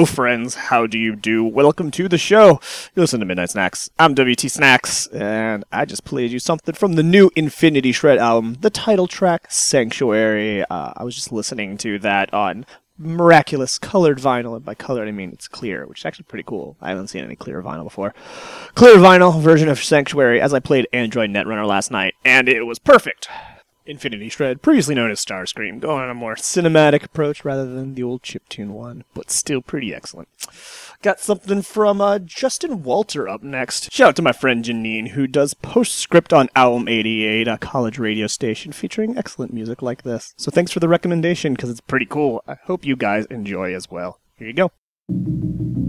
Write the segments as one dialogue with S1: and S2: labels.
S1: Hello, friends. How do you do? Welcome to the show. You listen to Midnight Snacks. I'm WT Snacks, and I just played you something from the new Infinity Shred album, the title track Sanctuary. Uh, I was just listening to that on miraculous colored vinyl, and by colored I mean it's clear, which is actually pretty cool. I haven't seen any clear vinyl before. Clear vinyl version of Sanctuary as I played Android Netrunner last night, and it was perfect. Infinity Shred, previously known as Starscream, going on a more cinematic approach rather than the old chiptune one, but still pretty excellent. Got something from uh, Justin Walter up next. Shout out to my friend Janine, who does postscript on Album 88, a college radio station featuring excellent music like this. So thanks for the recommendation, because it's pretty cool. I hope you guys enjoy as well. Here you go.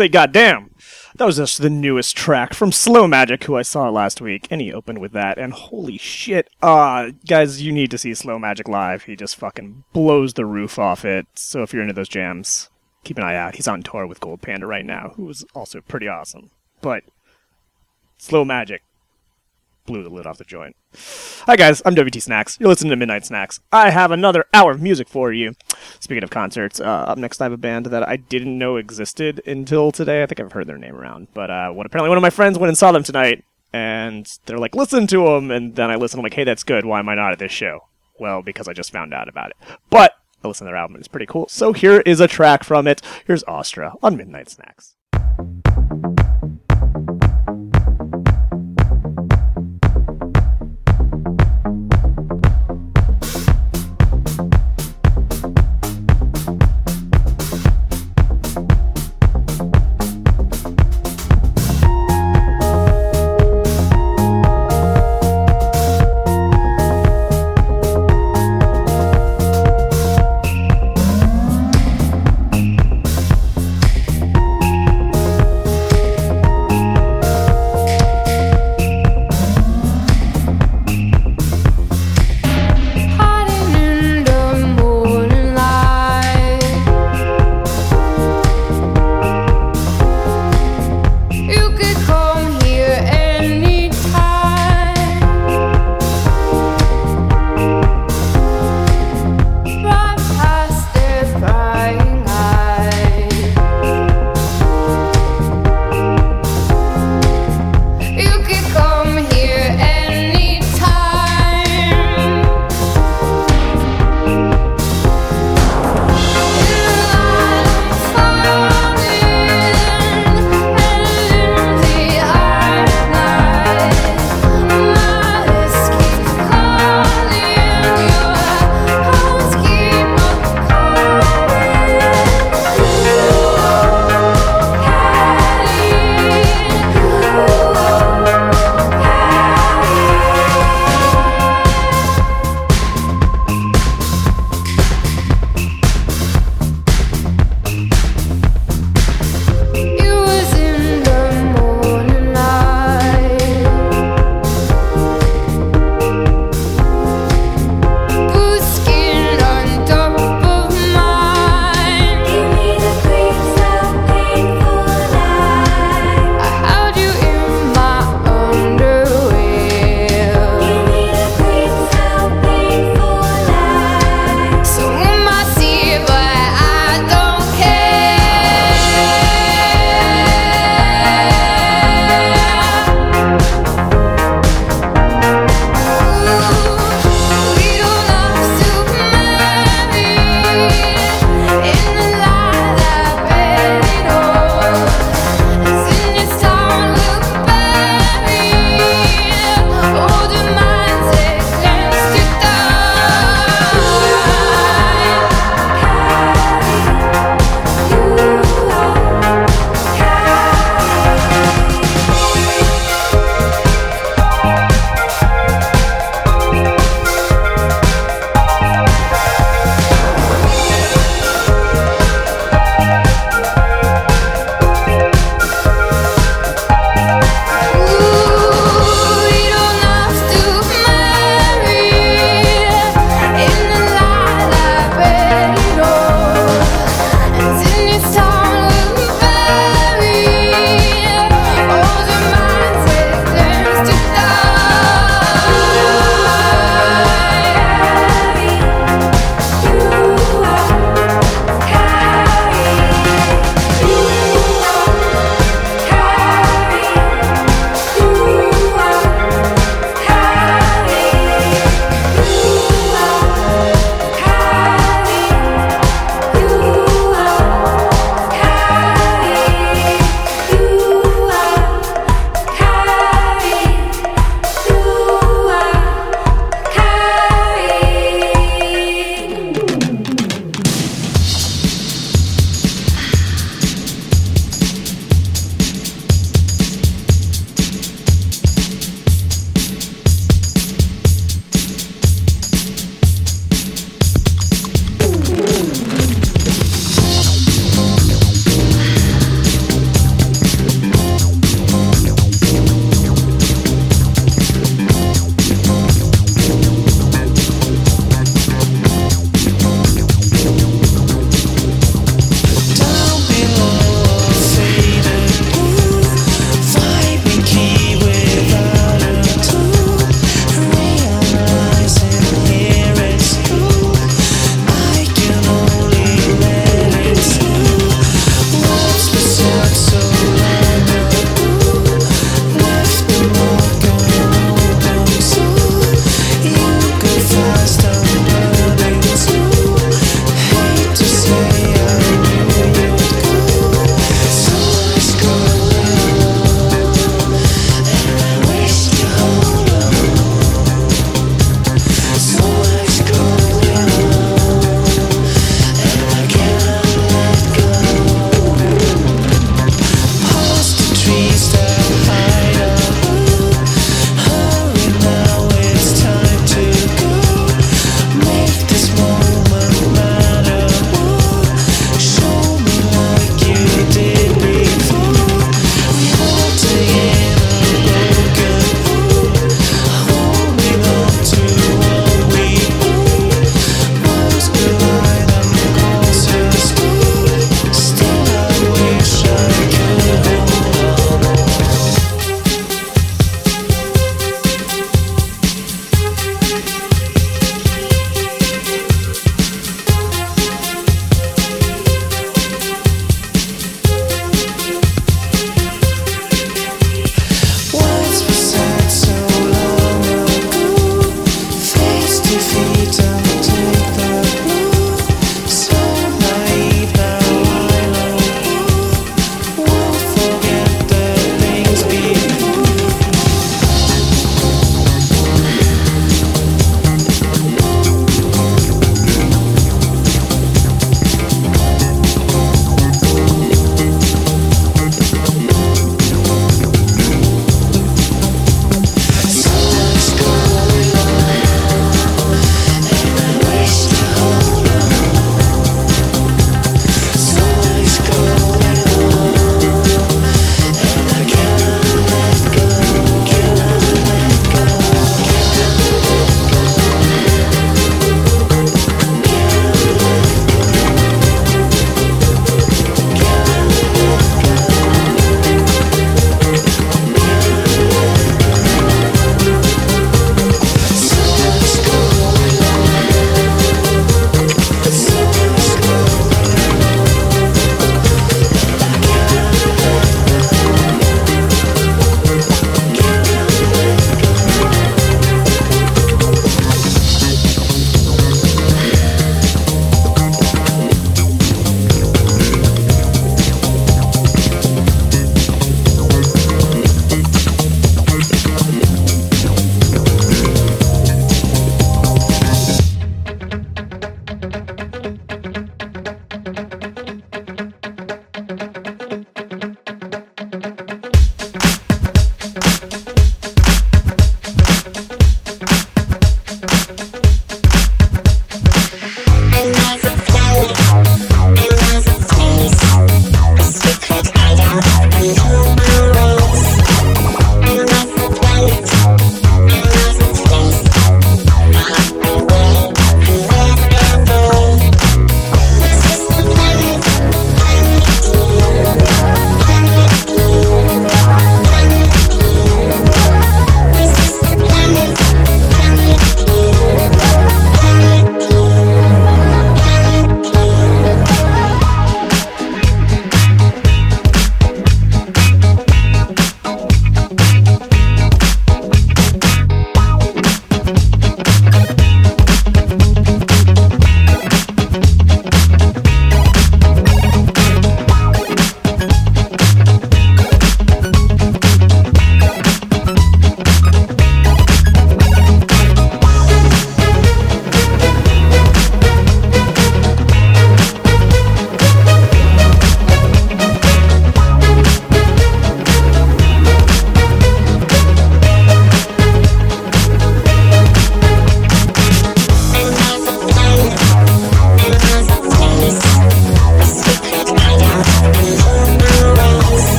S1: Say goddamn. That was just the newest track from Slow Magic, who I saw last week, and he opened with that. And holy shit, uh, guys, you need to see Slow Magic live. He just fucking blows the roof off it. So if you're into those jams, keep an eye out. He's on tour with Gold Panda right now, who is also pretty awesome. But Slow Magic blew the lid off the joint. Hi guys, I'm WT Snacks. You're listening to Midnight Snacks. I have another hour of music for you. Speaking of concerts, uh, up next I have a band that I didn't know existed until today. I think I've heard their name around, but uh, what apparently one of my friends went and saw them tonight, and they're like, "Listen to them," and then I listen. I'm like, "Hey, that's good. Why am I not at this show?" Well, because I just found out about it. But I listened to their album. It's pretty cool. So here is a track from it. Here's Astra on Midnight Snacks.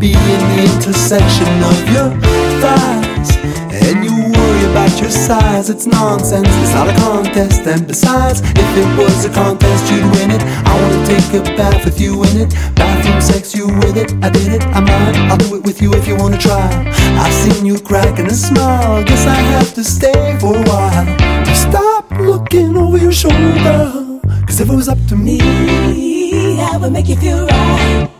S2: be in the intersection of your thighs. And you worry about your size, it's nonsense, it's not a contest. And besides, if it was a contest, you'd win it. I wanna take a bath with you in it. Bathroom sex, you with it. I did it, I might. I'll do it with you if you wanna try. I've seen you crack and a smile. Guess I have to stay for a while. Stop looking over your shoulder. Cause if it was up to me,
S3: I would make you feel right.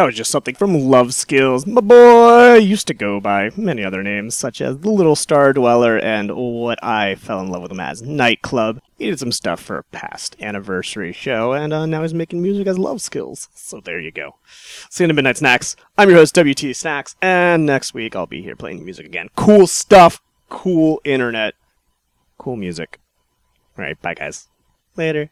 S1: That was just something from Love Skills. My boy used to go by many other names, such as The Little Star Dweller and what I fell in love with him as Nightclub. He did some stuff for a past anniversary show, and uh, now he's making music as Love Skills. So there you go. See you in the Midnight Snacks. I'm your host, WT Snacks, and next week I'll be here playing music again. Cool stuff, cool internet, cool music. All right, bye guys. Later.